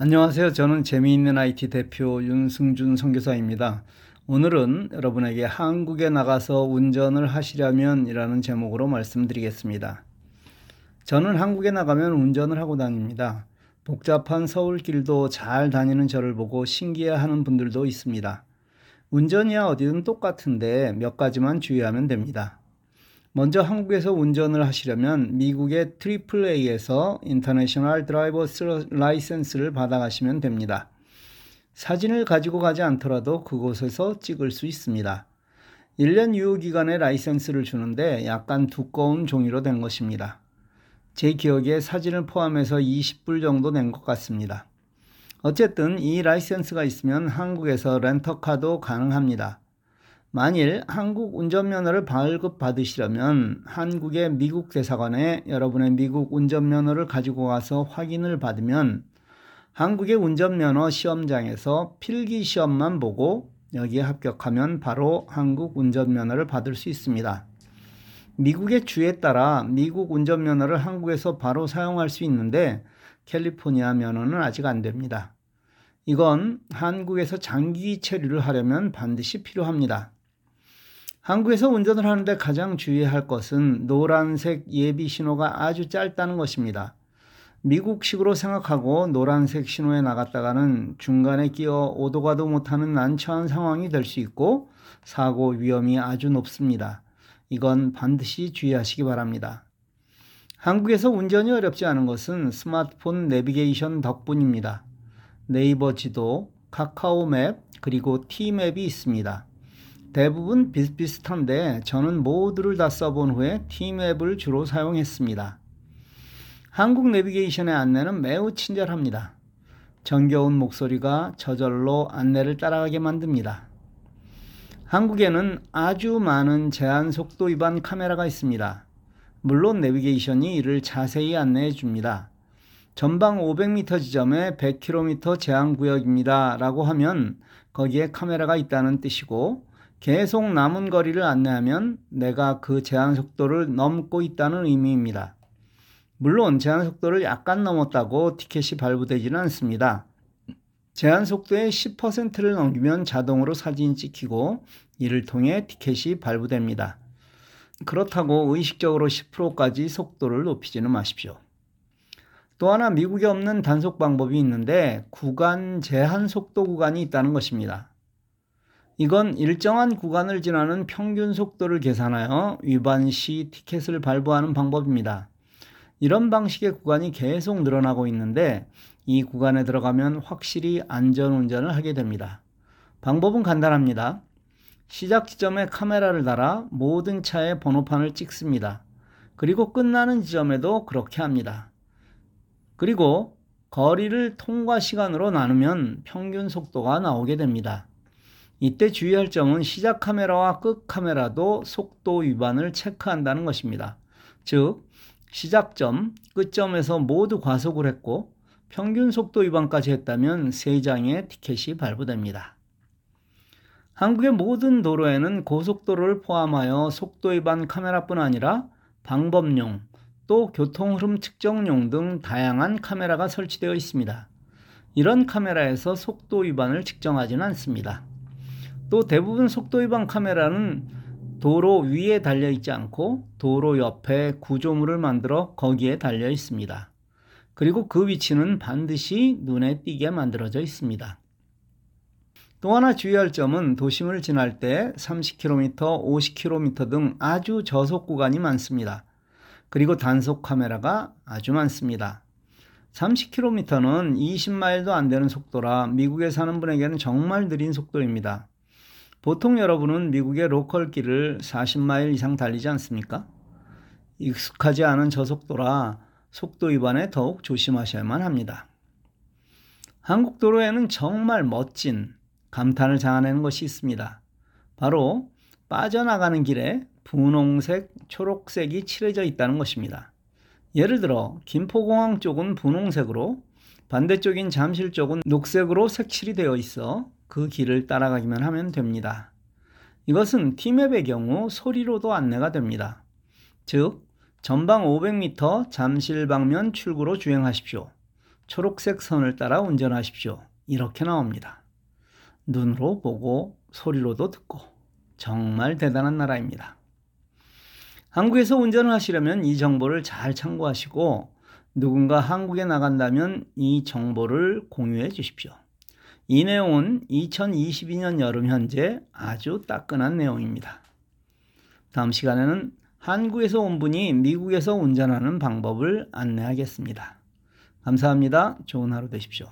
안녕하세요. 저는 재미있는 IT 대표 윤승준 선교사입니다. 오늘은 여러분에게 한국에 나가서 운전을 하시려면 이라는 제목으로 말씀드리겠습니다. 저는 한국에 나가면 운전을 하고 다닙니다. 복잡한 서울길도 잘 다니는 저를 보고 신기해 하는 분들도 있습니다. 운전이야 어디든 똑같은데 몇 가지만 주의하면 됩니다. 먼저 한국에서 운전을 하시려면 미국의 AAA에서 인터내셔널 드라이버 라이센스를 받아가시면 됩니다. 사진을 가지고 가지 않더라도 그곳에서 찍을 수 있습니다. 1년 유효기간의 라이센스를 주는데 약간 두꺼운 종이로 된 것입니다. 제 기억에 사진을 포함해서 20불 정도 낸 것 같습니다. 어쨌든 이 라이센스가 있으면 한국에서 렌터카도 가능합니다. 만일 한국 운전면허를 발급받으시려면 한국의 미국 대사관에 여러분의 미국 운전면허를 가지고 가서 확인을 받으면 한국의 운전면허 시험장에서 필기 시험만 보고 여기에 합격하면 바로 한국 운전면허를 받을 수 있습니다. 미국의 주에 따라 미국 운전면허를 한국에서 바로 사용할 수 있는데 캘리포니아 면허는 아직 안 됩니다. 이건 한국에서 장기 체류를 하려면 반드시 필요합니다. 한국에서 운전을 하는데 가장 주의해야 할 것은 노란색 예비 신호가 아주 짧다는 것입니다. 미국식으로 생각하고 노란색 신호에 나갔다가는 중간에 끼어 오도 가도 못하는 난처한 상황이 될 수 있고 사고 위험이 아주 높습니다. 이건 반드시 주의하시기 바랍니다. 한국에서 운전이 어렵지 않은 것은 스마트폰 내비게이션 덕분입니다. 네이버 지도, 카카오 맵, 그리고 T맵이 있습니다. 대부분 비슷비슷한데 저는 모두를 다 써본 후에 T맵을 주로 사용했습니다. 한국 내비게이션의 안내는 매우 친절합니다. 정겨운 목소리가 저절로 안내를 따라가게 만듭니다. 한국에는 아주 많은 제한 속도 위반 카메라가 있습니다. 물론 내비게이션이 이를 자세히 안내해 줍니다. 전방 500m 지점에 100km 제한 구역입니다. 라고 하면 거기에 카메라가 있다는 뜻이고 계속 남은 거리를 안내하면 내가 그 제한 속도를 넘고 있다는 의미입니다. 물론 제한 속도를 약간 넘었다고 티켓이 발부되지는 않습니다. 제한 속도의 10%를 넘기면 자동으로 사진이 찍히고 이를 통해 티켓이 발부됩니다. 그렇다고 의식적으로 10%까지 속도를 높이지는 마십시오. 또 하나 미국에 없는 단속 방법이 있는데 구간 제한 속도 구간이 있다는 것입니다. 이건 일정한 구간을 지나는 평균 속도를 계산하여 위반 시 티켓을 발부하는 방법입니다. 이런 방식의 구간이 계속 늘어나고 있는데 이 구간에 들어가면 확실히 안전 운전을 하게 됩니다. 방법은 간단합니다. 시작 지점에 카메라를 달아 모든 차의 번호판을 찍습니다. 그리고 끝나는 지점에도 그렇게 합니다. 그리고 거리를 통과 시간으로 나누면 평균 속도가 나오게 됩니다. 이때 주의할 점은 시작 카메라와 끝 카메라도 속도 위반을 체크한다는 것입니다. 즉, 시작점, 끝점에서 모두 과속을 했고 평균 속도 위반까지 했다면 3장의 티켓이 발부됩니다. 한국의 모든 도로에는 고속도로를 포함하여 속도 위반 카메라뿐 아니라 방법용, 또 교통 흐름 측정용 등 다양한 카메라가 설치되어 있습니다. 이런 카메라에서 속도 위반을 측정하지는 않습니다. 또 대부분 속도 위반 카메라는 도로 위에 달려 있지 않고 도로 옆에 구조물을 만들어 거기에 달려 있습니다. 그리고 그 위치는 반드시 눈에 띄게 만들어져 있습니다. 또 하나 주의할 점은 도심을 지날 때 30km, 50km 등 아주 저속 구간이 많습니다. 그리고 단속 카메라가 아주 많습니다. 30km는 20마일도 안 되는 속도라 미국에 사는 분에게는 정말 느린 속도입니다. 보통 여러분은 미국의 로컬 길을 40마일 이상 달리지 않습니까? 익숙하지 않은 저속도라 속도 위반에 더욱 조심하셔야만 합니다. 한국 도로에는 정말 멋진 감탄을 자아내는 것이 있습니다. 바로 빠져나가는 길에 분홍색, 초록색이 칠해져 있다는 것입니다. 예를 들어 김포공항 쪽은 분홍색으로 반대쪽인 잠실 쪽은 녹색으로 색칠이 되어 있어 그 길을 따라가기만 하면 됩니다. 이것은 티맵의 경우 소리로도 안내가 됩니다. 즉, 전방 500m 잠실 방면 출구로 주행하십시오. 초록색 선을 따라 운전하십시오. 이렇게 나옵니다. 눈으로 보고 소리로도 듣고 정말 대단한 나라입니다. 한국에서 운전을 하시려면 이 정보를 잘 참고하시고 누군가 한국에 나간다면 이 정보를 공유해 주십시오. 이 내용은 2022년 여름 현재 아주 따끈한 내용입니다. 다음 시간에는 한국에서 온 분이 미국에서 운전하는 방법을 안내하겠습니다. 감사합니다. 좋은 하루 되십시오.